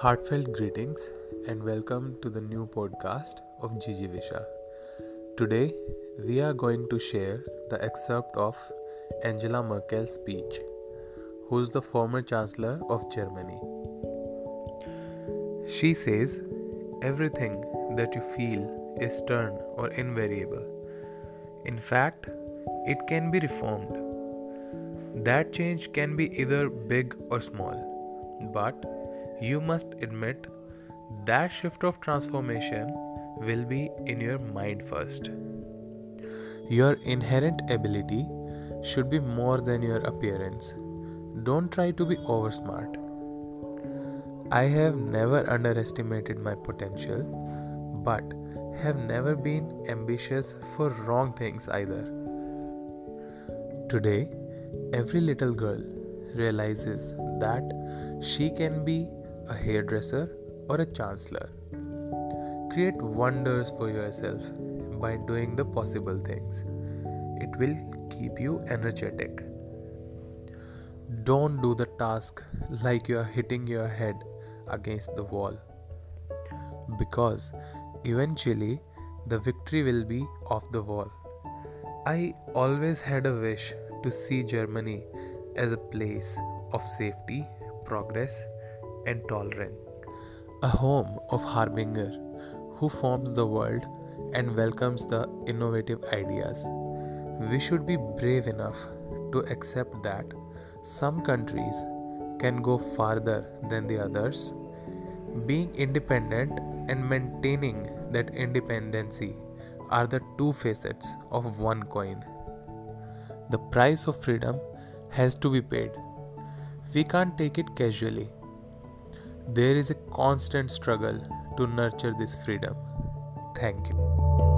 Heartfelt greetings and welcome to the new podcast of Gigi Visha. Today we are going to share the excerpt of Angela Merkel's speech, who is the former Chancellor of Germany. She says, Everything that you feel is stern or invariable. In fact, it can be reformed. That change can be either big or small, but you must admit that shift of transformation will be in your mind first. Your inherent ability should be more than your appearance. Don't try to be oversmart. I have never underestimated my potential, but have never been ambitious for wrong things either. Today, every little girl realizes that she can be a hairdresser or a chancellor. Create wonders for yourself by doing the possible things. It will keep you energetic. Don't do the task like you are hitting your head against the wall. Because eventually the victory will be off the wall. I always had a wish to see Germany as a place of safety, progress, and tolerance. A home of harbinger who forms the world and welcomes the innovative ideas. We should be brave enough to accept that some countries can go farther than the others. Being independent and maintaining that independency are the two facets of one coin. The price of freedom has to be paid. We can't take it casually. There is a constant struggle to nurture this freedom. Thank you.